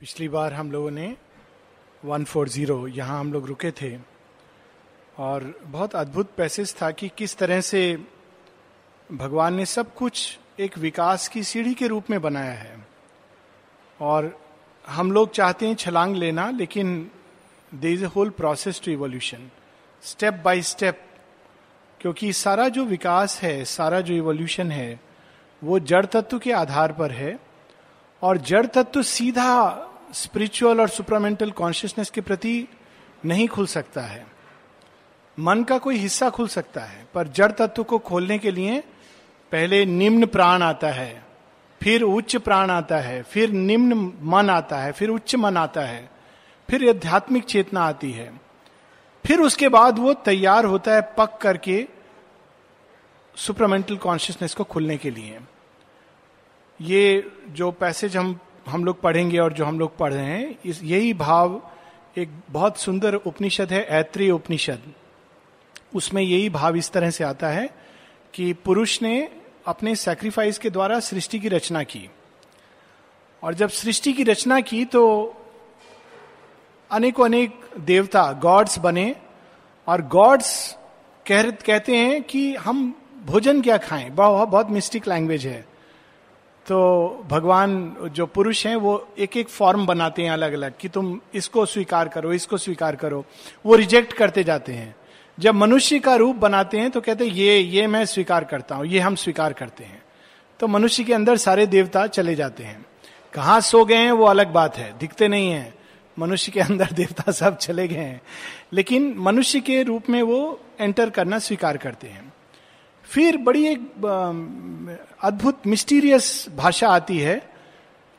पिछली बार हम लोगों ने 140 फोर ज़ीरो, यहाँ हम लोग रुके थे। और बहुत अद्भुत पैसेज था कि किस तरह से भगवान ने सब कुछ एक विकास की सीढ़ी के रूप में बनाया है। और हम लोग चाहते हैं छलांग लेना, लेकिन they is a whole process to evolution step by step क्योंकि सारा जो विकास है, सारा जो इवोल्यूशन है, वो जड़ तत्व के आधार पर है। और जड़ तत्व सीधा स्पिरिचुअल और सुपरामेंटल कॉन्शियसनेस के प्रति नहीं खुल सकता है। मन का कोई हिस्सा खुल सकता है, पर जड़ तत्व को खोलने के लिए पहले निम्न प्राण आता है, फिर उच्च प्राण आता है, फिर निम्न मन आता है, फिर उच्च मन आता है, फिर आध्यात्मिक चेतना आती है। फिर उसके बाद वो तैयार होता है पक करके सुपरामेंटल कॉन्शियसनेस को खुलने के लिए। ये जो पैसेज हम हम लोग पढ़ेंगे और जो हम लोग पढ़ रहे हैं इस यही भाव एक बहुत सुंदर उपनिषद है ऐत्रीय उपनिषद। उसमें यही भाव इस तरह से आता है कि पुरुष ने अपने सेक्रीफाइस के द्वारा सृष्टि की रचना की। और जब सृष्टि की रचना की तो अनेकों अनेक देवता गॉड्स बने और गॉड्स कह, कहते हैं कि हम भोजन क्या खाएँ? बहुत बहुत मिस्टिक लैंग्वेज है। तो भगवान जो पुरुष हैं, वो एक एक फॉर्म बनाते हैं अलग अलग कि तुम इसको स्वीकार करो, इसको स्वीकार करो। वो रिजेक्ट करते जाते हैं। जब मनुष्य का रूप बनाते हैं तो कहते हैं, ये ये मैं स्वीकार करता हूँ, ये हम स्वीकार करते हैं। तो मनुष्य के अंदर सारे देवता चले जाते हैं। कहाँ सो गए हैं, वो अलग बात है, दिखते नहीं है। मनुष्य के अंदर देवता सब चले गए हैं। लेकिन मनुष्य के रूप में वो एंटर करना स्वीकार करते हैं। फिर बड़ी एक अद्भुत मिस्टीरियस भाषा आती है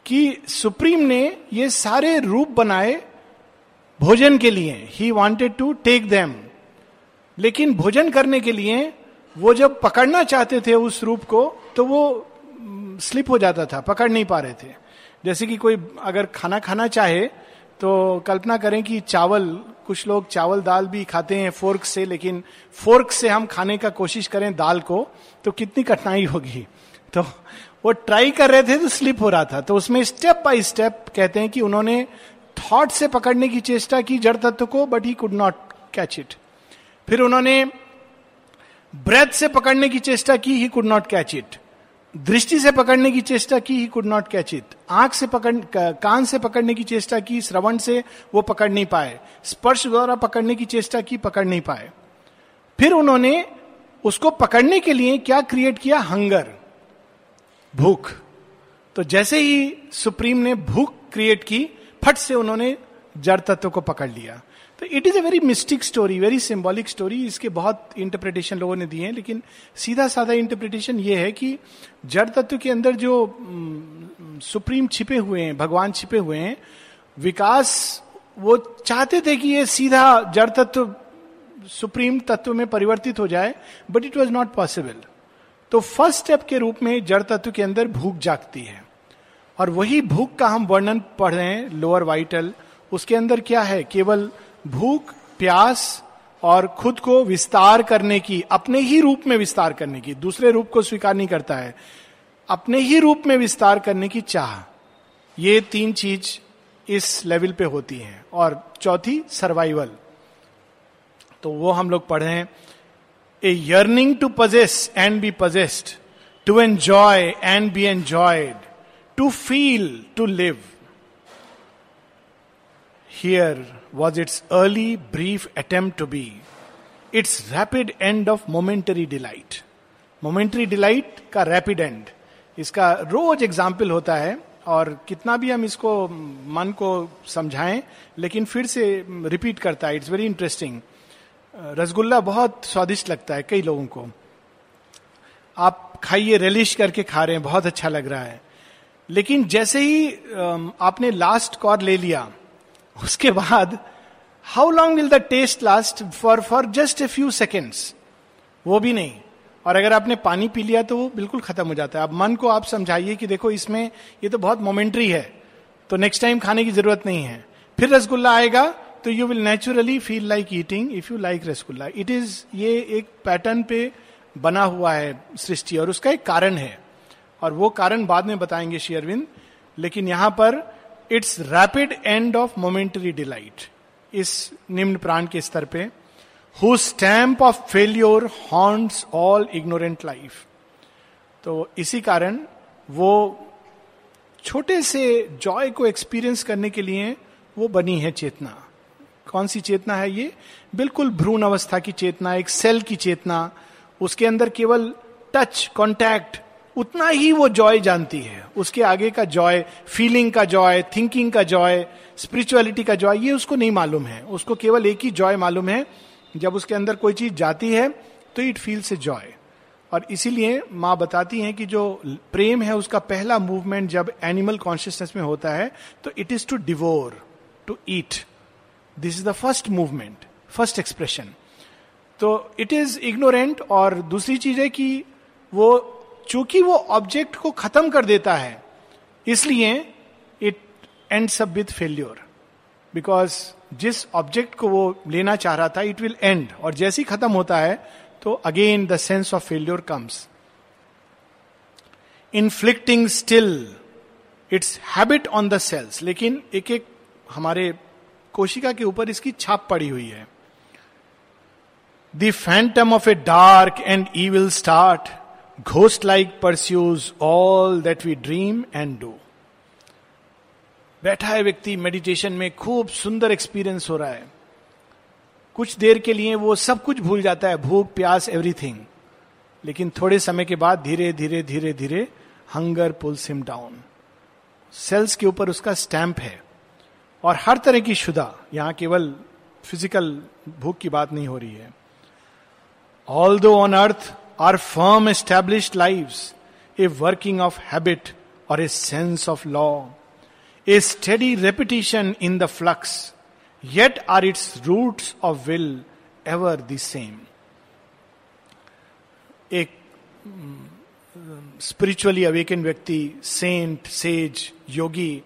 कि सुप्रीम ने ये सारे रूप बनाए भोजन के लिए। He wanted to take them लेकिन भोजन करने के लिए वो जब पकड़ना चाहते थे उस रूप को तो वो स्लिप हो जाता था, पकड़ नहीं पा रहे थे। जैसे कि कोई अगर खाना खाना चाहे तो कल्पना करें कि चावल कुछ लोग चावल, दाल भी खाते हैं फोर्क से, लेकिन फोर्क से हम खाने का कोशिश करें दाल को तो कितनी कठिनाई होगी। तो वो ट्राई कर रहे थे तो स्लिप हो रहा था। तो उसमें स्टेप बाय स्टेप कहते हैं कि उन्होंने थॉट से पकड़ने की चेष्टा की जड़ तत्व को but he could not catch it फिर उन्होंने ब्रेथ से पकड़ने की चेष्टा की he could not catch it दृष्टि से पकड़ने की चेष्टा की he could not catch it आँख से पकड़ कान से पकड़ने की चेष्टा की, श्रवण से वो पकड़ नहीं पाए। स्पर्श द्वारा पकड़ने की चेष्टा की, पकड़ नहीं पाए। फिर उन्होंने उसको पकड़ने के लिए क्या क्रिएट किया? हंगर भूख. तो जैसे ही सुप्रीम ने भूख क्रिएट की, फट से उन्होंने जड़ तत्व को पकड़ लिया। तो it is a very mystic story very symbolic story इसके बहुत इंटरप्रिटेशन लोगों ने दिए हैं, लेकिन सीधा साधा इंटरप्रिटेशन ये है कि जड़ तत्व के अंदर जो सुप्रीम छिपे हुए हैं, भगवान छिपे हुए हैं, विकास, वो चाहते थे कि ये सीधा जड़ तत्व, सुप्रीम तत्व में परिवर्तित हो जाए but it was not possible तो फ़र्स्ट स्टेप के रूप में जड़ तत्व के अंदर भूख जागती है। और वही भूख का हम वर्णन पढ़ रहे हैं लोअर वाइटल उसके अंदर क्या है? केवल भूख, प्यास और खुद को विस्तार करने की, अपने ही रूप में विस्तार करने की, दूसरे रूप को स्वीकार नहीं करता है, अपने ही रूप में विस्तार करने की चाह। ये तीन चीज़ इस लेवल पे होती हैं। और चौथी सर्वाइवल तो वो हम लोग पढ़े हैं a yearning to possess and be possessed to enjoy and be enjoyed to feel to live here was its early, brief attempt to be, its rapid end of momentary delight. Momentary delight का rapid end इसका रोज example होता है और कितना भी हम इसको मन को समझाएँ लेकिन फिर से रिपीट करता है. इट्स वेरी इंटरेस्टिंग रसगुल्ला बहुत स्वादिष्ट लगता है कई लोगों को. आप खाइए रिलिश करके खा रहे हैं बहुत अच्छा लग रहा है. लेकिन जैसे ही आपने लास्ट कॉर ले लिया उसके बाद how long will the taste last for for just a few seconds वो भी नहीं। और अगर आपने पानी पी लिया तो वो बिल्कुल खत्म हो जाता है। अब मन को आप समझाइए कि देखो इसमें ये तो बहुत मोमेंट्री है। तो नेक्स्ट टाइम खाने की ज़रूरत नहीं है। फिर रसगुल्ला आएगा तो you will naturally feel like eating if you like rasgulla. It is ये एक पैटर्न पे बना हुआ है सृष्टि और उसका एक कारण है। और वो कारण बाद में बताएँगे शेयरविंद लेकिन यहाँ पर it's rapid end of momentary delight इस निम्न प्राण के स्तर पे who stamp of failure haunts all ignorant life तो इसी कारण वो छोटे से जॉय को एक्सपीरियंस करने के लिए वो बनी है चेतना। कौन सी चेतना है ये? बिल्कुल भ्रूण अवस्था की चेतना, एक सेल की चेतना। उसके अंदर केवल टच कॉन्टैक्ट उतना ही वो जॉय जानती है। उसके आगे का जॉय फीलिंग का जॉय थिंकिंग का जॉय स्पिरिचुअलिटी का जॉय ये उसको नहीं मालूम है। उसको केवल एक ही जॉय मालूम है। जब उसके अंदर कोई चीज़ जाती है तो इट फील्स ए जॉय और इसीलिए माँ बताती हैं कि जो प्रेम है, उसका पहला मूवमेंट जब एनिमल कॉन्शियसनेस में होता है तो it is to devour to eat this is the first movement first expression तो इट इज़ इग्नोरेंट और दूसरी चीज़ है कि वो चूँकि वो ऑब्जेक्ट को खत्म कर देता है, इसलिए इट एंड सब विथ फेल्योर बिकॉज़ जिस ऑब्जेक्ट को वो लेना चाह रहा था इट विल एंड और जैसे ही खत्म होता है तो again the sense of failure comes inflicting still its habit on the cells लेकिन एक एक हमारे कोशिका के ऊपर इसकी छाप पड़ी हुई है। The phantom of a dark and evil start ghost like pursues all that we dream and do बैठा है व्यक्ति मेडिटेशन में, खूब सुंदर एक्सपीरियंस हो रहा है। कुछ देर के लिए वो सब कुछ भूल जाता है, भूख, प्यास एवरीथिंग लेकिन थोड़े समय के बाद धीरे धीरे धीरे धीरे hunger pull seem down cells के ऊपर उसका स्टैंप है। और हर तरह की शुदा, यहाँ केवल फ़िज़िकल भूख की बात नहीं हो रही है। Although on earth are firm establish life a working of habit और a sense of law a study repetition in the flux yet are its roots of will ever the same एक spiritually awaken व्यक्ति saint sage yogi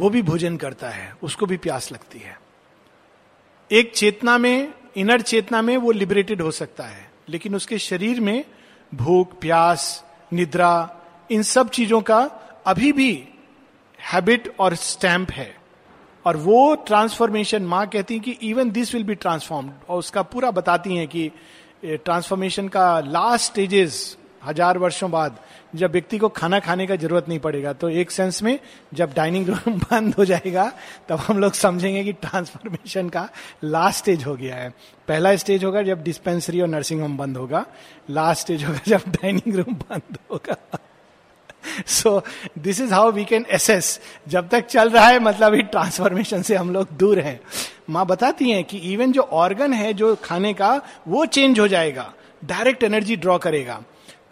वो भी भोजन करता है, उसको भी प्यास लगती है। एक चेतना में इनर चेतना में वो लिबरेटेड हो सकता है। लेकिन उसके शरीर में भूख, प्यास, निद्रा, इन सब चीज़ों का अभी भी हैबिट और स्टैंप है। और वो ट्रांसफॉर्मेशन माँ कहती है कि even this will be transformed और उसका पूरा बताती हैं कि ट्रांसफॉर्मेशन का लास्ट स्टेजेस हज़ार वर्षों बाद जब व्यक्ति को खाना खाने का ज़रूरत नहीं पड़ेगा तो एक सेंस में जब डाइनिंग रूम बंद हो जाएगा, तब हम लोग समझेंगे कि ट्रांसफॉर्मेशन का लास्ट स्टेज हो गया है। पहला स्टेज होगा जब डिस्पेंसरी और नर्सिंग होम बंद होगा। लास्ट स्टेज होगा जब डाइनिंग रूम बंद होगा। So this is how we can assess जब तक चल रहा है मतलब इस ट्रांसफॉर्मेशन से हम लोग दूर हैं। माँ बताती हैं कि इवन जो ऑर्गन है, जो खाने का, वो चेंज हो जाएगा। डायरेक्ट एनर्जी ड्रॉ करेगा।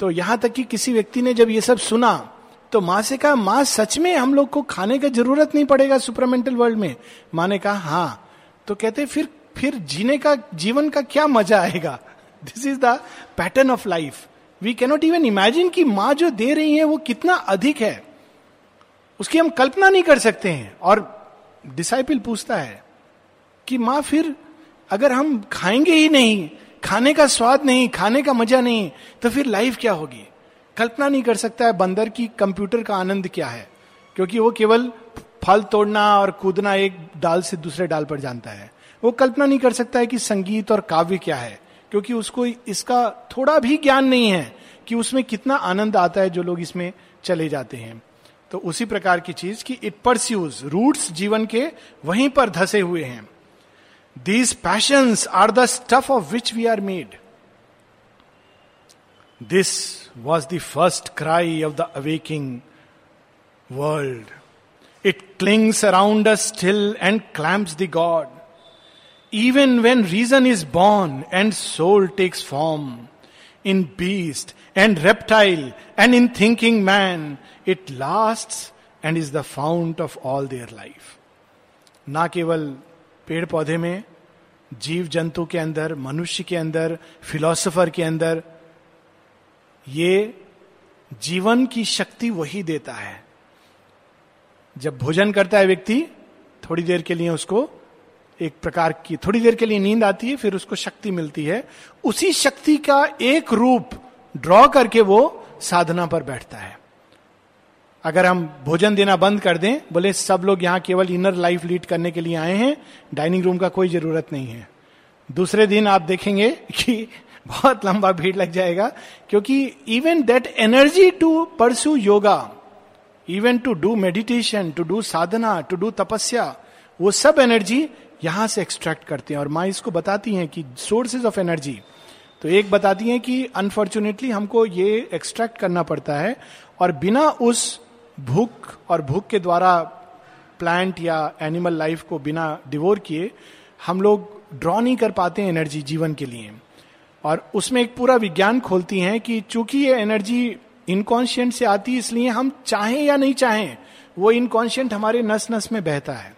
तो यहाँ तक कि किसी व्यक्ति ने जब ये सब सुना तो माँ से कहा, माँ, सच में हम लोग को खाने का ज़रूरत नहीं पड़ेगा सुपरमेंटल वर्ल्ड में? माँ ने कहा हाँ। तो कहते फिर फिर जीने का, जीवन का क्या मज़ा आएगा? This is the pattern of life we cannot even imagine कि माँ जो दे रही है, वो कितना अधिक है। उसकी हम कल्पना नहीं कर सकते हैं। और डिसाइपल पूछता है कि, माँ, फिर अगर हम खाएँगे ही नहीं खाने का स्वाद नहीं, खाने का मज़ा नहीं तो फिर लाइफ क्या होगी? कल्पना नहीं कर सकता है बंदर की कंप्यूटर का आनंद क्या है, क्योंकि वो केवल फल तोड़ना और कूदना एक डाल से दूसरे डाल पर जानता है। वो कल्पना नहीं कर सकता है कि संगीत और काव्य क्या है, क्योंकि उसको इसका थोड़ा भी ज्ञान नहीं है कि उसमें कितना आनंद आता है जो लोग इसमें चले जाते हैं। तो उसी प्रकार की चीज़ कि इट परस्यूज रूट्स जीवन के वहीं पर धसे हुए हैं। These passions are the stuff of which we are made this was the first cry of the awakening world it clings around a still and clamps the god even when reason is born and soul takes form, in beast and reptile and in thinking man, it lasts and is the fount of all their life. ना केवल पेड़ पौधे में जीव जंतु के अंदर, मनुष्य के अंदर फिलोसोफर के अंदर, ये जीवन की शक्ति वही देता है। जब भोजन करता है व्यक्ति, थोड़ी देर के लिए उसको एक प्रकार की, थोड़ी देर के लिए नींद आती है, फिर उसको शक्ति मिलती है। उसी शक्ति का एक रूप ड्रॉ करके वो साधना पर बैठता है। अगर हम भोजन देना बंद कर दें, बोले सब लोग यहाँ केवल इनर लाइफ लीड करने के लिए आए हैं डाइनिंग रूम का कोई ज़रूरत नहीं है। दूसरे दिन आप देखेंगे कि बहुत लंबा भीड़ लग जाएगा, क्योंकि even that energy to pursue yoga even to do meditation to do sadhana to do tapasya वो सब एनर्जी यहाँ से एक्सट्रैक्ट करते हैं। और माँ इसको बताती हैं कि सोर्सेज ऑफ़ एनर्जी तो एक बताती हैं कि अनफॉर्चुनेटली हमको ये एक्सट्रैक्ट करना पड़ता है, और बिना उस भूख और भूख के द्वारा प्लांट या एनिमल लाइफ को बिना डिवोर किए, हम लोग ड्रॉ नहीं कर पाते एनर्जी जीवन के लिए। और उसमें एक पूरा विज्ञान खोलती हैं कि चूँकि ये एनर्जी इनकॉन्शियंट से आती है, इसलिए हम चाहें या नहीं चाहें, वो इनकॉन्शियंट हमारे नस नस में बहता है।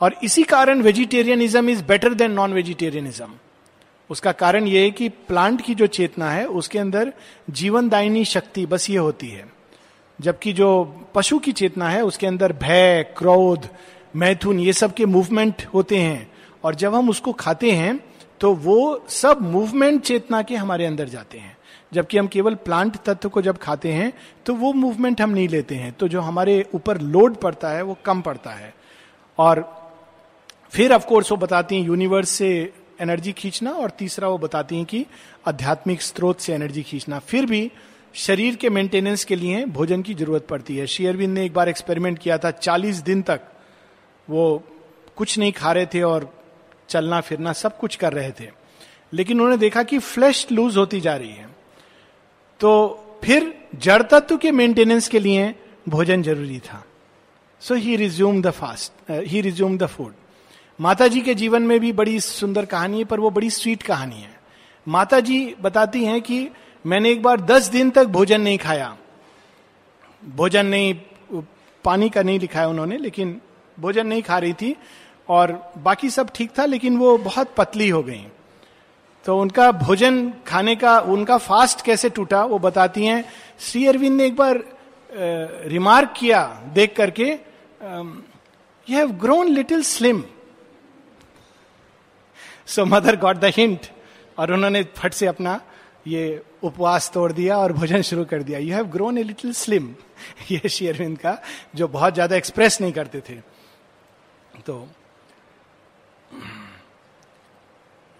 और इसी कारण vegetarianism is better than non vegetarianism उसका कारण यह है कि प्लांट की जो चेतना है, उसके अंदर जीवनदायिनी शक्ति बस ये होती है। जबकि जो पशु की चेतना है, उसके अंदर भय, क्रोध, मैथुन, ये सब के मूवमेंट होते हैं। और जब हम उसको खाते हैं तो वो सब मूवमेंट चेतना के हमारे अंदर जाते हैं। जबकि हम केवल प्लांट तत्व को जब खाते हैं तो वो मूवमेंट हम नहीं लेते हैं। तो जो हमारे ऊपर लोड पड़ता है, वो कम पड़ता है। और फिर ऑफकोर्स वो बताती हैं यूनिवर्स से एनर्जी खींचना, और तीसरा वो बताती हैं कि आध्यात्मिक स्रोत से एनर्जी खींचना। फिर भी शरीर के मेंटेनेंस के लिए भोजन की ज़रूरत पड़ती है। शेयरविंद ने एक बार एक्सपेरिमेंट किया था, चालीस दिन तक। वो कुछ नहीं खा रहे थे और चलना फिरना सब कुछ कर रहे थे। लेकिन उन्होंने देखा कि फ्लैश लूज होती जा रही है। तो फिर जड़ तत्व के मेंटेनेंस के लिए भोजन ज़रूरी था। So he resume the fast he resume the food माता जी के जीवन में भी बड़ी सुंदर कहानी है, पर वो बड़ी स्वीट कहानी है। माता जी बताती हैं कि मैंने एक बार दस दिन तक भोजन नहीं खाया। भोजन नहीं, पानी का नहीं लिखा है उन्होंने, लेकिन भोजन नहीं खा रही थी और बाकी सब ठीक था, लेकिन वो बहुत पतली हो गई। तो उनका भोजन खाने का, उनका फास्ट कैसे टूटा, वो बताती हैं। श्री अरविंद ने एक बार रिमार्क किया देख करके you have grown little slim so mother got the hint और उन्होंने फट से अपना ये उपवास तोड़ दिया और भोजन शुरू कर दिया। You have grown a little slim ये शेयरविंद का, जो बहुत ज़्यादा एक्सप्रेस नहीं करते थे। तो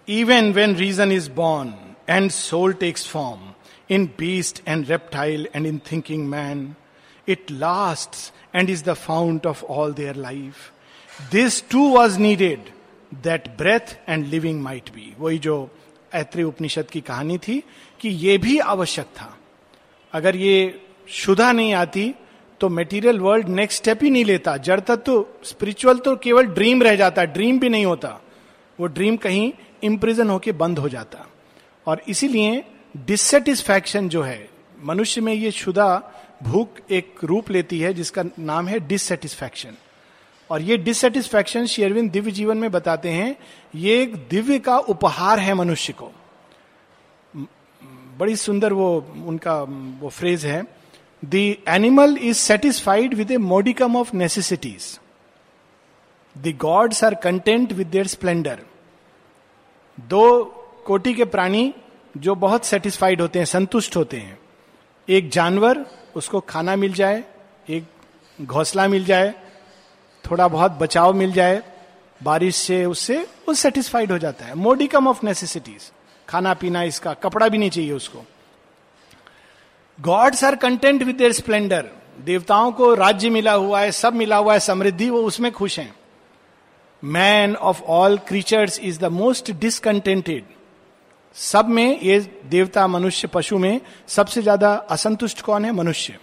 even when reason is born and soul takes form in beast and reptile and in thinking man it last and is the fount of all their life this too was needed that breath and living might be वही जो ऐत्री उपनिषद की कहानी थी कि यह भी आवश्यक था। अगर ये शुदा नहीं आती तो मेटीरियल वर्ल्ड नेक्स्ट स्टेप ही नहीं लेता। जड़ तत्व स्पिरिचुअल तो केवल ड्रीम रह जाता ड्रीम भी नहीं होता। वो ड्रीम कहीं इंप्रिजन होके बंद हो जाता। और इसीलिए डिससेटिस्फैक्शन जो है, मनुष्य में ये शुदा भूख एक रूप लेती है, जिसका नाम है डिससेटिस्फैक्शन और ये डिससेटिस्फैक्शन शेयरविंद दिव्य जीवन में बताते हैं, ये एक दिव्य का उपहार है मनुष्य को। बड़ी सुंदर वो, उनका वो फ्रेज है the animal is satisfied with a modicum of necessities the gods are content with their splendour दो कोटि के प्राणी जो बहुत सेटिस्फाइड होते हैं, संतुष्ट होते हैं। एक जानवर, उसको खाना मिल जाए, एक घोसला मिल जाए थोड़ा बहुत बचाव मिल जाए, बारिश से उससे, वो सेटिस्फाइड हो जाता है। मोडिकम ऑफ़ नेसेसिटीज खाना पीना इसका, कपड़ा भी नहीं चाहिए उसको। Gods are content with their splendour देवताओं को राज्य मिला हुआ है, सब मिला हुआ है, समृद्धि, वो उसमें खुश हैं। Man of all creatures is the most discontented सब में, ये देवता, मनुष्य, पशु में सबसे ज़्यादा असंतुष्ट कौन है? मनुष्य।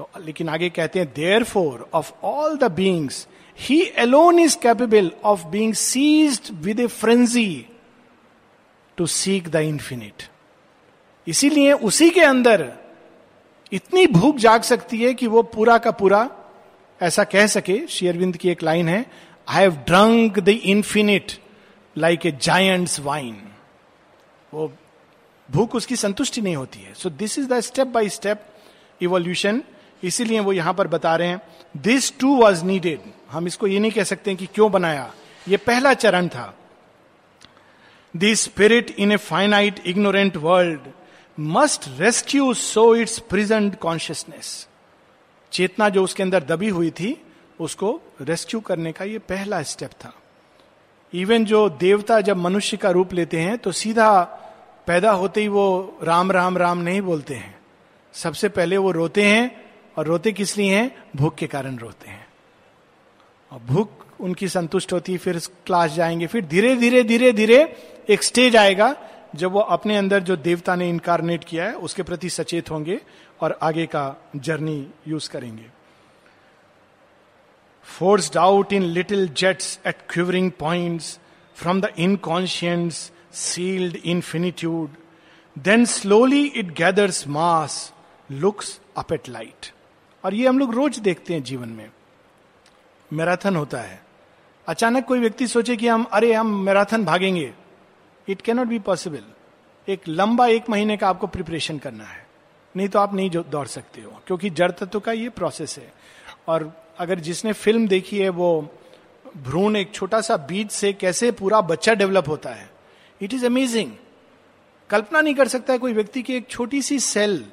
तो लेकिन आगे कहते हैं therefore of all the beings he alone is capable of being seized with a frenzy to seek the infinite इसीलिए उसी के अंदर इतनी भूख जाग सकती है कि वो पूरा का पूरा, ऐसा कह सके शेयरविंद की एक लाइन है I have drunk the infinite like a giant's wine वो भूख उसकी संतुष्टि नहीं होती है। So this is the step by step evolution इसीलिए वो यहाँ पर बता रहे हैं दिस टू वॉज़ नीडेड हम इसको ये नहीं कह सकते कि क्यों बनाया। ये पहला चरण था। This spirit in a finite ignorant world must rescue so its present consciousness चेतना जो उसके अंदर दबी हुई थी, उसको रेस्क्यू करने का ये पहला स्टेप था। इवन जो देवता जब मनुष्य का रूप लेते हैं तो सीधा पैदा होते ही वो राम राम राम नहीं बोलते हैं। सबसे पहले वो रोते हैं और रोते किस लिए हैं? भूख के कारण रोते हैं। और भूख उनकी संतुष्ट होती है फिर क्लास जाएँगे, फिर धीरे धीरे धीरे धीरे एक स्टेज आएगा, जब वो अपने अंदर जो देवता ने इनकारनेट किया है, उसके प्रति सचेत होंगे और आगे का जर्नी यूज़ करेंगे। Forced out in little jets at quivering point from the inconscient's sealed infinitude then slowly it gathers mass looks up at light और ये हम लोग रोज देखते हैं जीवन में। मैराथन होता है। अचानक कोई व्यक्ति सोचे कि हम, अरे, हम मैराथन भागेंगे। इट कैनॉट बी पॉसिबल एक लंबा एक महीने का आपको प्रिपरेशन करना है। नहीं तो आप नहीं दौड़ सकते हो, क्योंकि जड़ तत्व का ये प्रोसेस है। और अगर जिसने फ़िल्म देखी है, वो भ्रूण एक छोटा सा बीज से कैसे पूरा बच्चा डेवलप होता है। इट इज़ अमेजिंग कल्पना नहीं कर सकता है कोई व्यक्ति की एक छोटी सी सेल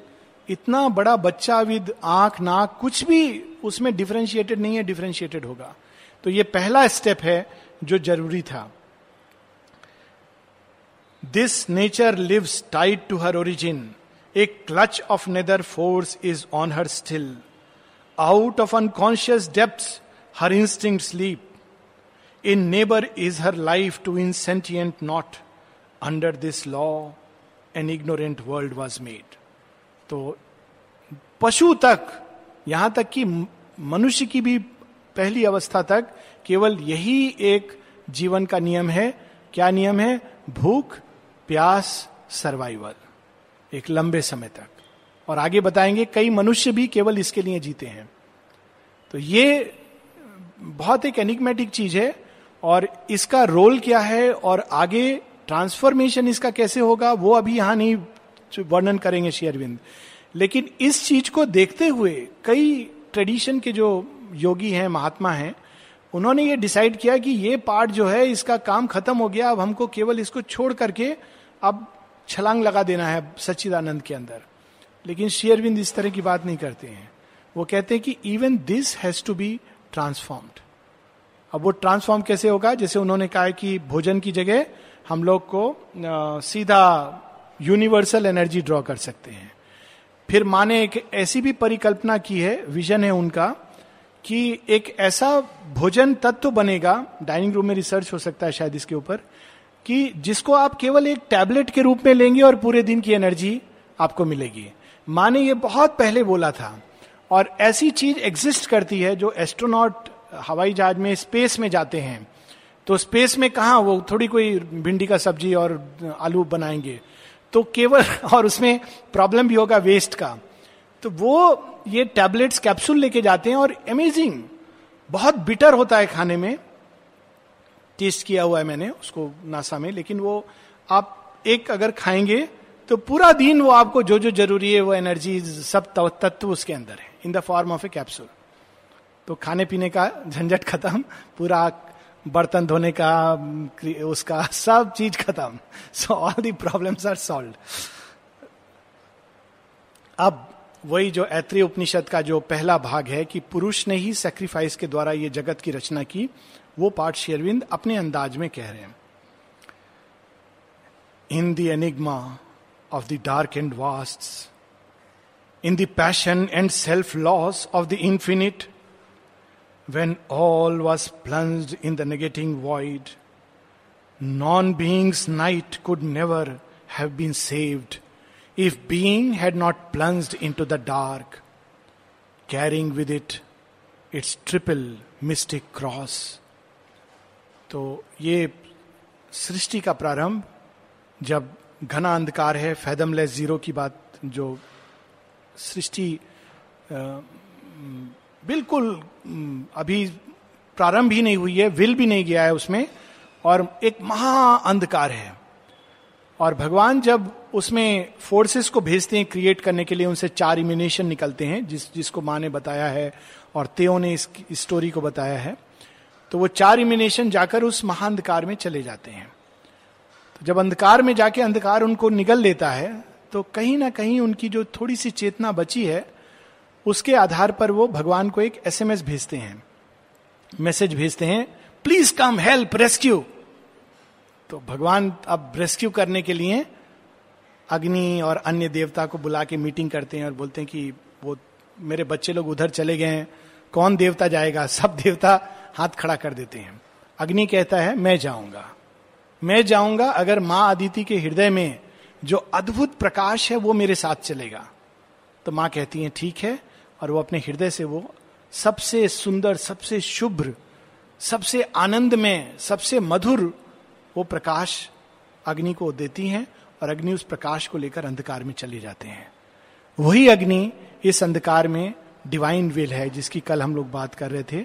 इतना बड़ा बच्चा विद आँख नाक कुछ भी उसमें डिफ्रेंशिएटेड नहीं है डिफ्रेंशिएटेड होगा। तो ये पहला स्टेप है जो ज़रूरी था। This nature lives tied to her origin a clutch of nether force is on her still out of unconscious depth her instinct sleep in neighbour is her life to in sentient not under this law an ignorant world was made तो पशु तक, यहाँ तक कि मनुष्य की भी पहली अवस्था तक केवल यही एक जीवन का नियम है। क्या नियम है? भूख, प्यास सर्वाइवल एक लंबे समय तक। और आगे बताएँगे, कई मनुष्य भी केवल इसके लिए जीते हैं। तो ये बहुत एक एनिग्मेटिक चीज़ है। और इसका रोल क्या है? और आगे ट्रांसफॉर्मेशन इसका कैसे होगा? वो अभी यहाँ नहीं वर्णन करेंगे शेयरविंद लेकिन इस चीज़ को देखते हुए कई ट्रेडिशन के जो योगी हैं महात्मा हैं उन्होंने ये डिसाइड किया कि ये पार्ट जो है इसका काम खत्म हो गया अब हमको केवल इसको छोड़ करके अब छलांग लगा देना है सच्चिदानंद के अंदर। लेकिन शेयरविंद इस तरह की बात नहीं करते हैं। वो कहते हैं कि even this has to be transformed अब वो ट्रांसफॉर्म कैसे होगा? जैसे उन्होंने कहा कि भोजन की जगह हम लोग को आ, सीधा यूनिवर्सल एनर्जी ड्रॉ कर सकते हैं। फिर माँ ने एक ऐसी भी परिकल्पना की है, विजन है उनका, कि एक ऐसा भोजन तत्व बनेगा, डाइनिंग रूम में रिसर्च हो सकता है शायद इसके ऊपर, कि जिसको आप केवल एक टैबलेट के रूप में लेंगे और पूरे दिन की एनर्जी आपको मिलेगी। माँ ने ये बहुत पहले बोला था, और ऐसी चीज़ एग्जिस्ट करती है जो एस्ट्रोनॉट हवाई जहाज़ में स्पेस में जाते हैं। तो स्पेस में कहा वो थोड़ी कोई भिंडी का सब्ज़ी और आलू बनाएँगे? तो केवल और उसमें प्रॉब्लम भी होगा वेस्ट का। तो वो ये टैबलेट्स कैप्सूल लेके जाते हैं और अमेजिंग बहुत बिटर होता है खाने में। टेस्ट किया हुआ है मैंने उसको नासा में, लेकिन वो आप एक अगर खाएँगे तो पूरा दिन वो आपको जो जो ज़रूरी है, वो एनर्जी सब तत्व उसके अंदर है in the form of a capsule तो खाने पीने का झंझट खत्म, पूरा बर्तन धोने का उसका सब चीज़ खत्म। So all the problems are solve अब वही जो ऐत्री उपनिषद का जो पहला भाग है कि पुरुष ने ही सेक्रीफाइस के द्वारा ये जगत की रचना की, वो पाठ शेरविंद अपने अंदाज में कह रहे हैं। In the enigma of the dark and vast in the passion and self loss of the infinite when all was plunged in the negating void, non being's night could never have been saved if being had not plunged into the dark, carrying with it its triple mystic cross. तो ये सृष्टि का प्रारंभ जब घना अंधकार है fathomless zero की बात जो सृष्टि बिल्कुल अभी प्रारंभ ही नहीं हुई है, विल भी नहीं गया है उसमें, और एक महा अंधकार है। और भगवान जब उसमें फोर्सेस को भेजते हैं क्रिएट करने के लिए, उनसे चार इमिनेशन निकलते हैं, जिस, जिसको माँ ने बताया है, और तेओ ने इस स्टोरी को बताया है तो वो चार इमिनेशन जाकर उस महाअंधकार में चले जाते हैं। तो जब अंधकार में जाके अंधकार उनको निगल लेता है तो कहीं ना कहीं उनकी जो थोड़ी सी चेतना बची है उसके आधार पर वो भगवान को एक एसएमएस भेजते हैं। मैसेज भेजते हैं प्लीज़ कम हेल्प रेस्क्यू तो भगवान अब रेस्क्यू करने के लिए अग्नि और अन्य देवता को बुला के मीटिंग करते हैं और बोलते हैं कि वो मेरे बच्चे लोग उधर चले गए हैं। कौन देवता जाएगा? सब देवता हाथ खड़ा कर देते हैं। अग्नि कहता है, मैं जाऊँगा। मैं जाऊँगा अगर माँ अदिति के हृदय में जो अद्भुत प्रकाश है वो मेरे साथ चलेगा। तो माँ कहती है, ठीक है और वो अपने हृदय से वो सबसे सुंदर, सबसे शुभ्र, सबसे आनंद में सबसे मधुर वो प्रकाश अग्नि को देती हैं और अग्नि उस प्रकाश को लेकर अंधकार में चले जाते हैं। वही अग्नि इस अंधकार में डिवाइन विल है, जिसकी कल हम लोग बात कर रहे थे।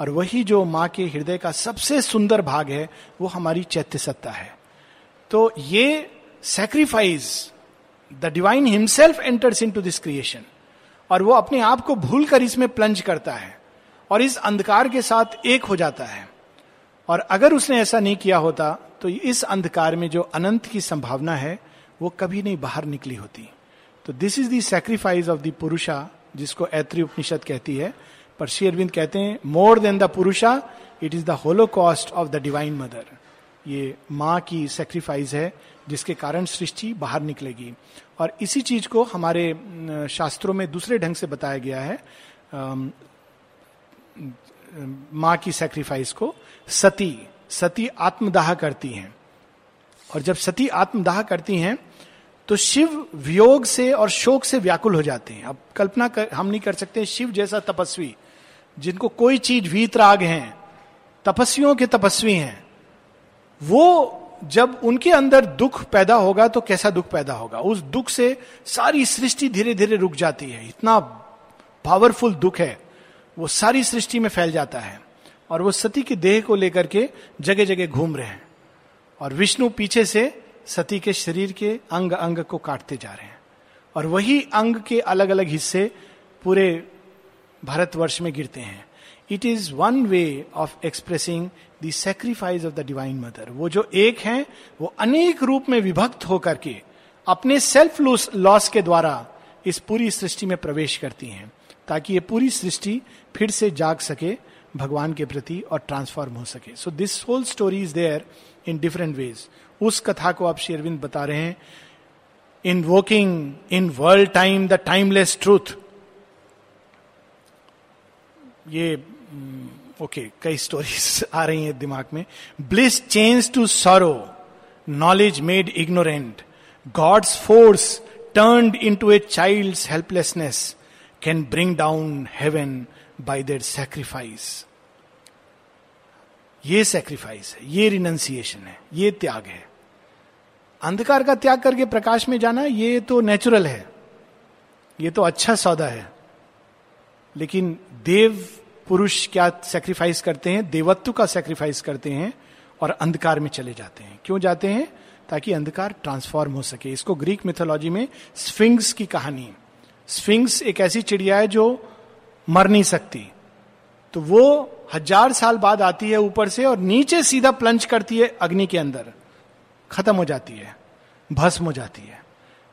और वही जो माँ के हृदय का सबसे सुंदर भाग है, वो हमारी चैत्य सत्ता है। तो ये sacrifice the divine himself enters into this creation और वो अपने आप को भूल कर इसमें प्लंज करता है और इस अंधकार के साथ एक हो जाता है। और अगर उसने ऐसा नहीं किया होता तो इस अंधकार में जो अनंत की संभावना है, वो कभी नहीं बाहर निकली होती। तो this is the sacrifice of the Purusha जिसको ऐत्री उपनिषद कहती है। पर श्री अरविंद कहते हैं more than the Purusha it is the holocaust of the divine mother ये माँ की सेक्रीफाइस है जिसके कारण सृष्टि बाहर निकलेगी। और इसी चीज़ को हमारे शास्त्रों में दूसरे ढंग से बताया गया है माँ की सेक्रीफाइस को सती सती आत्मदाह करती हैं। और जब सती आत्मदाह करती हैं तो शिव वियोग से और शोक से व्याकुल हो जाते हैं। अब कल्पना कर, हम नहीं कर सकते शिव जैसा तपस्वी जिनको कोई चीज़ वीतराग हैं तपस्वियों के तपस्वी हैं वो जब उनके अंदर दुख पैदा होगा तो कैसा दुख पैदा होगा? उस दुख से सारी सृष्टि धीरे धीरे रुक जाती है। इतना पावरफुल दुख है। वो सारी सृष्टि में फैल जाता है। और वो सती के देह को लेकर के जगह जगह घूम रहे हैं। और विष्णु पीछे से सती के शरीर के अंग अंग को काटते जा रहे हैं। और वही अंग के अलग अलग हिस्से पूरे भारतवर्ष में गिरते हैं। It is one way of expressing the sacrifice of the divine mother वो जो एक है, वो अनेक रूप में विभक्त होकर के अपने सेल्फ लॉस के द्वारा इस पूरी सृष्टि में प्रवेश करती हैं, ताकि ये पूरी सृष्टि फिर से जाग सके, भगवान के प्रति और ट्रांसफॉर्म हो सके। So this whole story is there in different ways उस कथा को आप शेरविंद बता रहे हैं in walking in world time the timeless truth ये ओके okay, कई स्टोरीज आ रही हैं दिमाग में। Bliss change to sorrow knowledge made ignorant god's force turn into a child helplessness can bring down heaven by their sacrifice ये sacrifice है ये रिनंसिएशन है ये त्याग है। अंधकार का त्याग करके प्रकाश में जाना ये तो नेचुरल है। ये तो अच्छा सौदा है। लेकिन देव पुरुष क्या सेक्रीफाइस करते हैं? देवत्व का सेक्रीफाइस करते हैं और अंधकार में चले जाते हैं। क्यों जाते हैं? ताकि अंधकार ट्रांसफॉर्म हो सके। इसको ग्रीक मिथोलॉजी में स्फिंग्स की कहानी स्फिंग्स एक ऐसी चिड़िया है जो मर नहीं सकती। तो वो हज़ार साल बाद आती है ऊपर से और नीचे सीधा प्लंच करती है अग्नि के अंदर। खत्म हो जाती है। भस्म हो जाती है।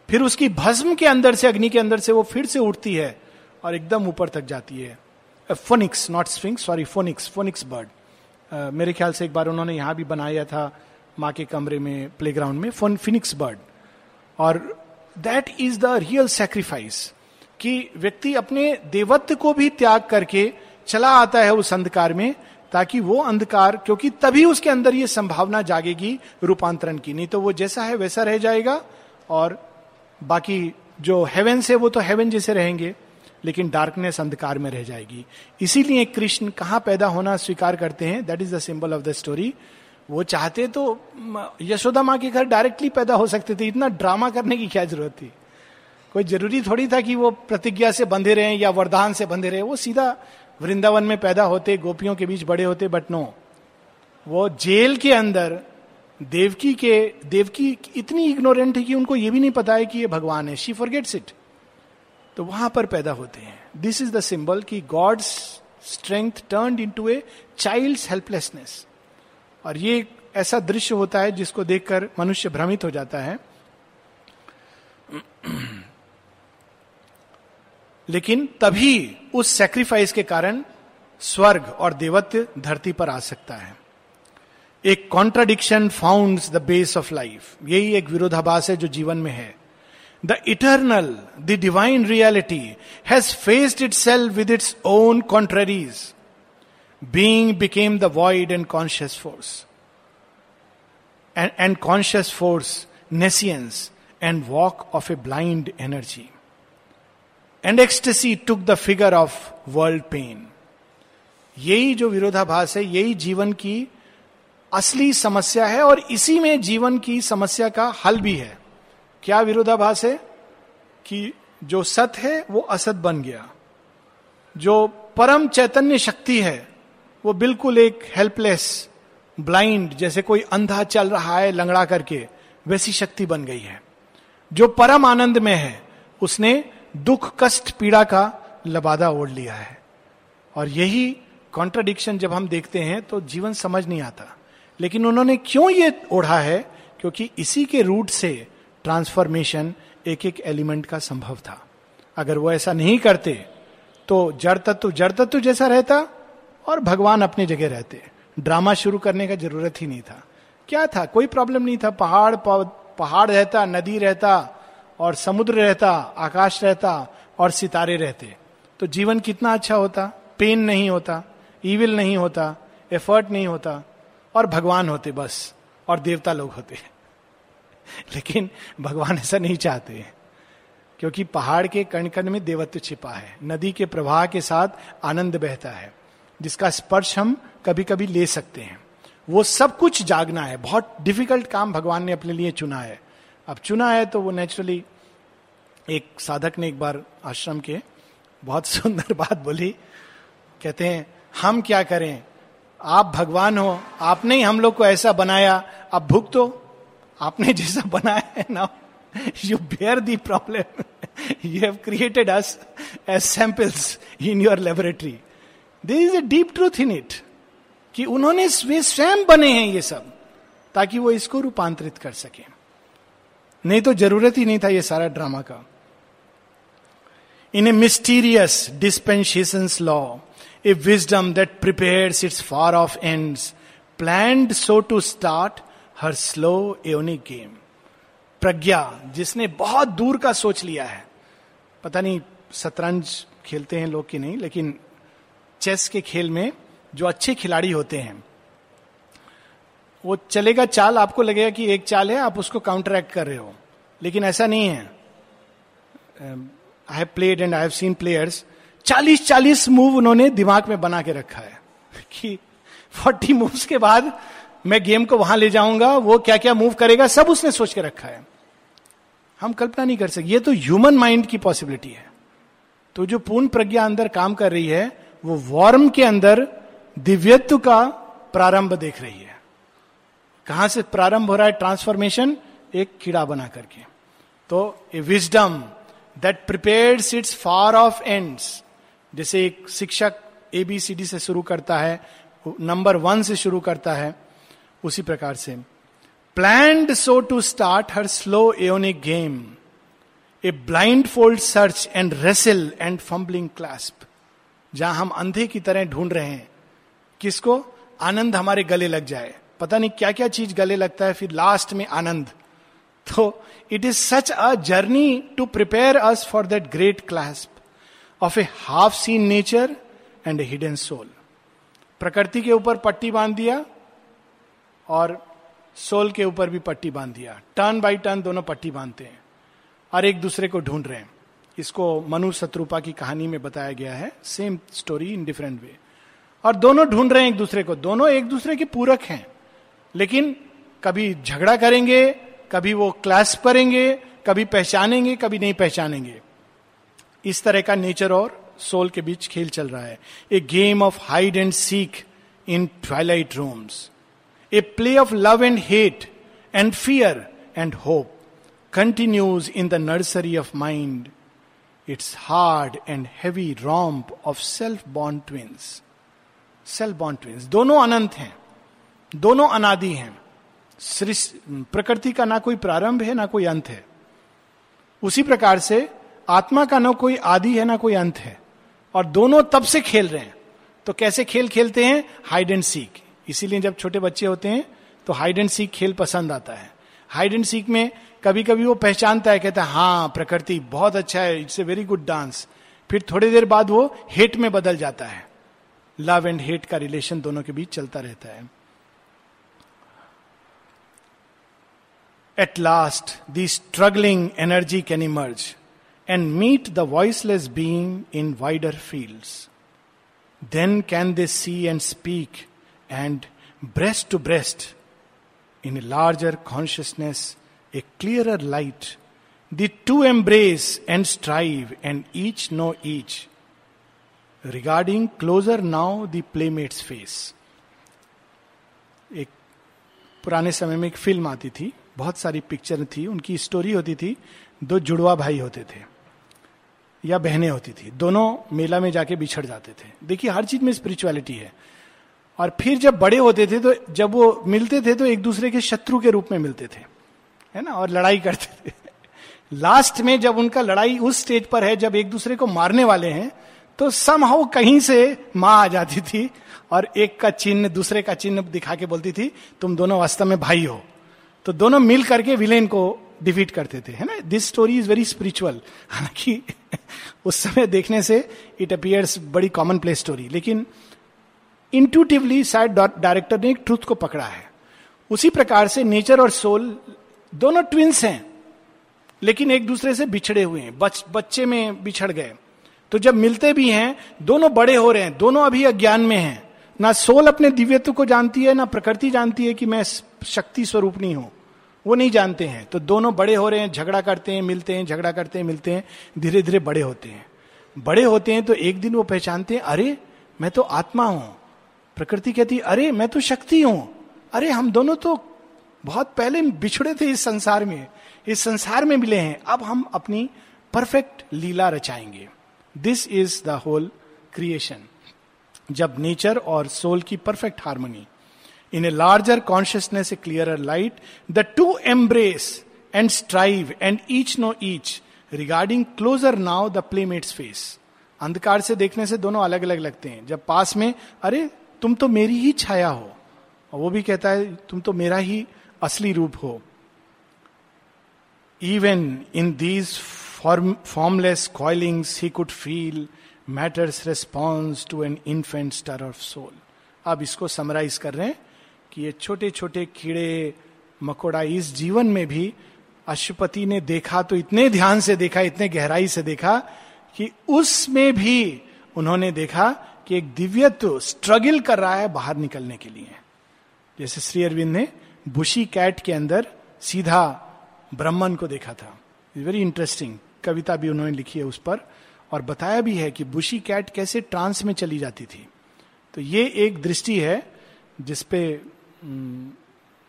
फिर उसकी भस्म के अंदर से, अग्नि के अंदर से वो फिर से उठती है और एकदम ऊपर तक जाती है। Phoenix not swing sorry phoenix phoenix bird मेरे ख्याल से एक बार उन्होंने यहाँ भी बनाया था, माँ के कमरे में प्लेग्राउंड में फ़ोन फिनिक्स बर्ड और that is the real sacrifice कि व्यक्ति अपने देवत्व को भी त्याग करके चला आता है उस अंधकार में, ताकि वो अंधकार, क्योंकि तभी उसके अंदर ये संभावना जागेगी रूपांतरण की। नहीं तो वो जैसा है वैसा रह जाएगा, और बाकी जो हेवन से वो तो हेवन जैसे रहेंगे। लेकिन डार्कनेस अंधकार में रह जाएगी। इसीलिए कृष्ण कहाँ पैदा होना स्वीकार करते हैं that is the symbol of the story वो चाहते तो यशोदा माँ के घर डायरेक्टली पैदा हो सकते थे। इतना ड्रामा करने की क्या ज़रूरत थी? कोई ज़रूरी थोड़ी था कि वो प्रतिज्ञा से बंधे रहे या वरदान से बंधे रहे। वो सीधा वृंदावन में पैदा होते, गोपियों के बीच बड़े होते बट नो वो जेल के अंदर देवकी के, देवकी इतनी इग्नोरेंट है कि उनको ये भी नहीं पता है कि ये भगवान है। शी फॉरगेट्स इट तो वहाँ पर पैदा होते हैं। दिस इज़ द सिंबल कि god's strength turn into a child helplessness और ये ऐसा दृश्य होता है जिसको देखकर मनुष्य भ्रमित हो जाता है। लेकिन तभी उस सेक्रीफाइस के कारण स्वर्ग और देवत्व धरती पर आ सकता है। एक contradiction found the base of life यही एक विरोधाभास है जो जीवन में है। The eternal the divine reality has faced itself with its own contraries being became the void and conscious force and conscious force nescience and walk of a blind energy and ecstasy took the figure of world pain यही जो विरोधाभास है, यही जीवन की असली समस्या है और इसी में जीवन की समस्या का हल भी है। क्या विरोधाभास है? कि जो सत है, वो असत बन गया। जो परम चैतन्य शक्ति है, वो बिल्कुल एक हेल्पलेस ब्लाइंड जैसे कोई अंधा चल रहा है लंगड़ा करके, वैसी शक्ति बन गई है। जो परम आनंद में है, उसने दुख, कष्ट, पीड़ा का लबादा ओढ़ लिया है। और यही कॉन्ट्रडिक्शन जब हम देखते हैं तो जीवन समझ नहीं आता। लेकिन उन्होंने क्यों ये ओढ़ा है? क्योंकि इसी के रूट से ट्रांसफॉर्मेशन एक एक एलिमेंट का संभव था। अगर वो ऐसा नहीं करते तो जड़ तत्व जड़ तत्व जैसा रहता और भगवान अपनी जगह रहते। ड्रामा शुरू करने का ज़रूरत ही नहीं था। क्या था? कोई प्रॉब्लम नहीं था। पहाड़ पहाड़ रहता, नदी रहता और समुद्र रहता, आकाश रहता और सितारे रहते। तो जीवन कितना अच्छा होता? पेन नहीं होता ईविल नहीं होता एफर्ट नहीं होता और भगवान होते बस और देवता लोग होते। लेकिन भगवान ऐसा नहीं चाहते क्योंकि पहाड़ के कण कण में देवत्व छिपा है, नदी के प्रवाह के साथ आनंद बहता है, जिसका स्पर्श हम कभी कभी ले सकते हैं। वो सब कुछ जागना है, बहुत डिफ़िकल्ट काम भगवान ने अपने लिए चुना है। अब चुना है तो वो नेचुरली एक साधक ने एक बार आश्रम के बहुत सुंदर बात बोली, कहते हैं, हम क्या करें? आप भगवान हो, आपने ही हम लोग को ऐसा बनाया अब भुगतो आपने जैसा बनाया है ना you bear the problem you have created us as samples in your laboratory there is a deep truth in it कि उन्होंने स्वयं बने हैं ये सब, ताकि वो इसको रूपांतरित कर सके। नहीं तो ज़रूरत ही नहीं था ये सारा ड्रामा का। In a mysterious dispensation law a wisdom that prepare its far off and planned so to start her slow aeonic game. प्रज्ञा, जिसने बहुत दूर का सोच लिया है। पता नहीं, शतरंज खेलते हैं लोग कि नहीं, लेकिन चेस के खेल में जो अच्छे खिलाड़ी होते हैं, वो चलेगा चाल, आपको लगेगा कि एक चाल है, आप उसको काउंटर एक्ट कर रहे हो। लेकिन ऐसा नहीं है। I have played and I have seen players चालीस चालीस मूव उन्होंने दिमाग में बना के रखा है। कि फोर्टी मूव्स के बाद मैं गेम को वहाँ ले जाऊँगा, वो क्या क्या मूव करेगा, सब उसने सोच के रखा है। हम कल्पना नहीं कर सकते। ये तो ह्यूमन माइंड की पॉसिबिलिटी है। तो जो पूर्ण प्रज्ञा अंदर काम कर रही है, वो वॉर्म के अंदर दिव्यत्व का प्रारंभ देख रही है। कहाँ से प्रारंभ हो रहा है ट्रांसफॉर्मेशन एक कीड़ा बना करके। तो a wisdom that prepare its far off ends जैसे एक शिक्षक एबीसीडी से शुरू करता है नंबर वन से शुरू करता है। उसी प्रकार से। Planned so to start her slow aeonic game a blindfold search and wrestle and fumbling clasp जहाँ हम अंधे की तरह ढूंढ रहे हैं। किसको? आनंद हमारे गले लग जाए। पता नहीं क्या क्या चीज़ गले लगता है, फिर लास्ट में आनंद। तो it is such a journey to prepare us for that great clasp of a half seen nature and a hidden soul प्रकृति के ऊपर पट्टी बाँध दिया और सोल के ऊपर भी पट्टी बाँध दिया। टर्न बाय टर्न दोनों पट्टी बांधते हैं और एक दूसरे को ढूंढ रहे हैं। इसको मनु शत्रुपा की कहानी में बताया गया है। Same story in different way और दोनों ढूंढ रहे हैं एक दूसरे को। दोनों एक दूसरे के पूरक हैं। लेकिन कभी झगड़ा करेंगे, कभी वो क्लास करेंगे, कभी पहचानेंगे, कभी नहीं पहचानेंगे। इस तरह का नेचर और सोल के बीच खेल चल रहा है। A game of hide and seek in twilight rooms a play of love and hate and fear and hope continues in the nursery of mind its hard and heavy romp of self bound twins self bound twins दोनों अनंत हैं, दोनों अनादि हैं। प्रकृति का ना कोई प्रारंभ है, ना कोई अंत है। उसी प्रकार से आत्मा का ना कोई आदि है, ना कोई अंत है। और दोनों तब से खेल रहे हैं। तो कैसे खेल खेलते हैं? हाइड एंड सीक इसीलिए जब छोटे बच्चे होते हैं तो हाइड एंड सीख खेल पसंद आता है। हाइड एंड सीख में कभी कभी वो पहचानता है, कहता है हाँ प्रकृति बहुत अच्छा है it's a very good dance फिर थोड़ी देर बाद वो हेट में बदल जाता है। लव एंड हेट का रिलेशन दोनों के बीच चलता रहता है। At last the struggling energy can emerge and meet the voiceless being in wider field then can they see and speak and breast to breast in a larger consciousness a clearer light the two embrace and strive and each know each regarding closer now the playmates face एक पुराने समय में एक film आती थी, बहुत सारी picture थी, उनकी स्टोरी होती थी, दो जुड़वा भाई होते थे, या बहनें होती थी, दोनों मेला में जाके बिछड़ जाते थे। देखिए, हर चीज़ में स्पिरिचुअलिटी है। और फिर जब बड़े होते थे तो जब वो मिलते थे तो एक दूसरे के शत्रु के रूप में मिलते थे, है ना, और लड़ाई करते थे। लास्ट में जब उनका लड़ाई उस स्टेज पर है, जब एक दूसरे को मारने वाले हैं तो समहाउ कहीं से माँ आ जाती थी और एक का चिन्ह दूसरे का चिन्ह दिखा के बोलती थी, तुम दोनों वास्तव में भाई हो। तो दोनों मिल करके विलेन को डिफीट करते थे, है ना। This story is very spiritual हालाँकि उस समय देखने से इट अपियर्स बड़ी कॉमन प्लेस स्टोरी लेकिन इंट्यूटिवली शायद डायरेक्टर ने एक ट्रूथ को पकड़ा है। उसी प्रकार से नेचर और सोल दोनों ट्विंस हैं लेकिन एक दूसरे से बिछड़े हुए हैं बच, बच्चे में बिछड़ गए। तो जब मिलते भी हैं दोनों बड़े हो रहे हैं दोनों अभी अज्ञान में हैं। ना सोल अपने दिव्यत्व को जानती है ना प्रकृति जानती है कि मैं शक्ति स्वरूप नहीं हूँ। वो नहीं जानते हैं। तो दोनों बड़े हो रहे हैं झगड़ा करते हैं मिलते हैं झगड़ा करते हैं मिलते हैं धीरे धीरे बड़े होते हैं। बड़े होते हैं तो एक दिन वो पहचानते हैं अरे मैं तो आत्मा हूँ। प्रकृति कहती, अरे, मैं तो शक्ति हूँ। अरे, हम दोनों तो बहुत पहले बिछड़े थे इस संसार में। इस संसार में मिले हैं। अब हम अपनी परफेक्ट लीला रचाएँगे। This is the whole creation जब नेचर और सोल की perfect harmony, in a larger consciousness, a clear light, the two embrace and strive and each know each regarding closer now the playmates face. अंधकार से देखने से दोनों अलग अलग लगते हैं। जब पास में, अरे तुम तो मेरी ही छाया हो। और वो भी कहता है, तुम तो मेरा ही असली रूप हो। Even in these formless coilings he could feel matter's response to an infant stir of soul अब इसको समराइज कर रहे हैं कि ये छोटे छोटे कीड़े, मकोड़ा इस जीवन में भी अशुपति ने देखा तो इतने ध्यान से देखा, इतने गहराई से देखा कि उसमें भी उन्होंने देखा कि एक दिव्यत्व स्ट्रगल कर रहा है बाहर निकलने के लिए। जैसे श्री अरविंद ने बुशी कैट के अंदर सीधा ब्राह्मण को देखा था। वेरी इंटरेस्टिंग कविता भी उन्होंने लिखी है उस पर। और बताया भी है कि बुशी कैट कैसे ट्रांस में चली जाती थी। तो ये एक दृष्टि है जिसपे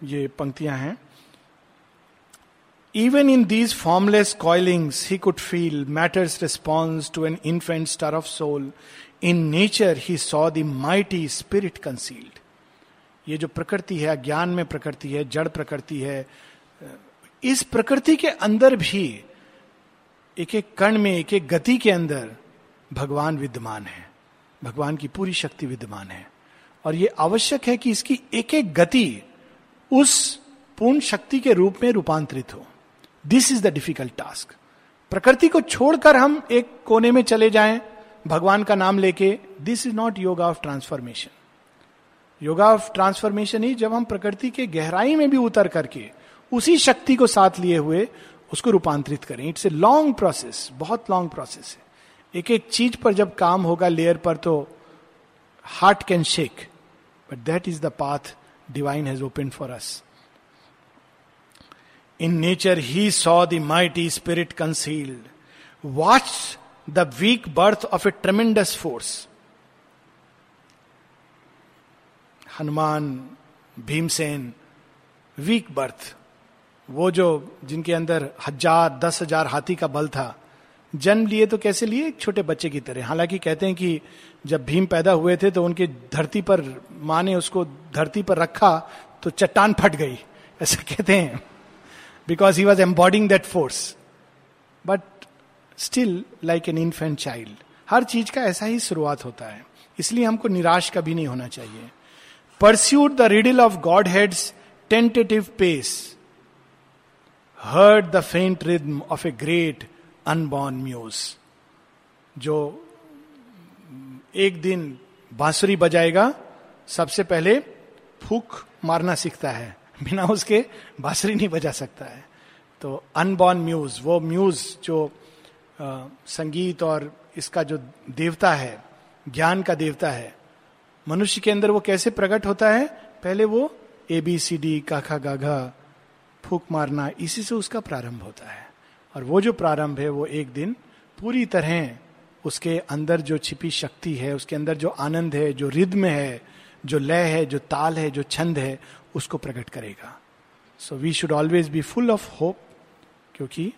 ये पंक्तियाँ हैं। Even in these formless coilings he could feel matter's response to an infant stir of soul in nature he saw the mighty spirit concealed ये जो प्रकृति है ज्ञान में प्रकृति है, जड़ प्रकृति है इस प्रकृति के अंदर भी एक एक कण में एक एक गति के अंदर भगवान विद्यमान है। भगवान की पूरी शक्ति विद्यमान है। और ये आवश्यक है कि इसकी एक एक गति उस पूर्ण शक्ति के रूप में रूपांतरित हो। This is the difficult task प्रकृति को छोड़कर हम एक कोने में चले जाएँ भगवान का नाम लेके this is not yoga of transformation yoga of transformation ही जब हम प्रकृति के गहराई में भी उतर करके, उसी शक्ति को साथ लिए हुए, उसको रूपांतरित करें। इट्स ए लॉन्ग प्रोसेस बहुत लॉन्ग प्रोसेस है। एक एक चीज़ पर जब काम होगा लेयर पर तो heart can shake but that is the path divine has open for us in nature he saw the mighty spirit concealed watch the weak birth of a tremendous force Hanuman Bhimsen weak birth वो जो जिनके अंदर हज़ार, दस हज़ार हाथी का बल था, जन्म लिए तो कैसे लिए? एक छोटे बच्चे की तरह। हालाँकि कहते हैं कि जब भीम पैदा हुए थे तो उनके धरती पर, माँ ने उसको धरती पर रखा तो चट्टान फट गई। ऐसा कहते हैं। Because he was embodying that force but still like an infant child हर चीज़ का ऐसा ही शुरुआत होता है। इसलिए हमको निराश कभी नहीं होना चाहिए। Pursued the riddle of godhead's tentative pace heard the faint rhythm of a great unborn muse जो एक दिन बांसुरी बजाएगा, सबसे पहले फूक मारना सीखता है। बिना उसके बांसुरी नहीं बजा सकता है। तो अनबॉर्न म्यूज वो म्यूज जो संगीत और इसका जो देवता है, ज्ञान का देवता है, मनुष्य के अंदर वो कैसे प्रकट होता है? पहले वो ए बी सी डी काखा गाघा फूक मारना, इसी से उसका प्रारंभ होता है। और वो जो प्रारंभ है, वो एक दिन पूरी तरह उसके अंदर जो छिपी शक्ति है, उसके अंदर जो आनंद है, जो रिद्म है, जो लय है, जो ताल है, जो छंद है, उसको प्रकट करेगा। So we should always be full of hope क्योंकि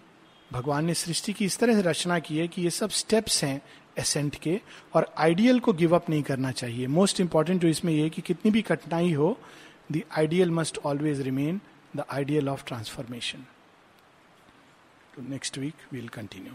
भगवान ने सृष्टि की इस तरह से रचना की है कि ये सब स्टेप्स हैं एसेंट के और आइडियल को गिव अप नहीं करना चाहिए। मोस्ट इंपॉर्टेंट जो इसमें यह कि कितनी भी कठिनाई हो the ideal must always remain the ideal of transformation next week we'll continue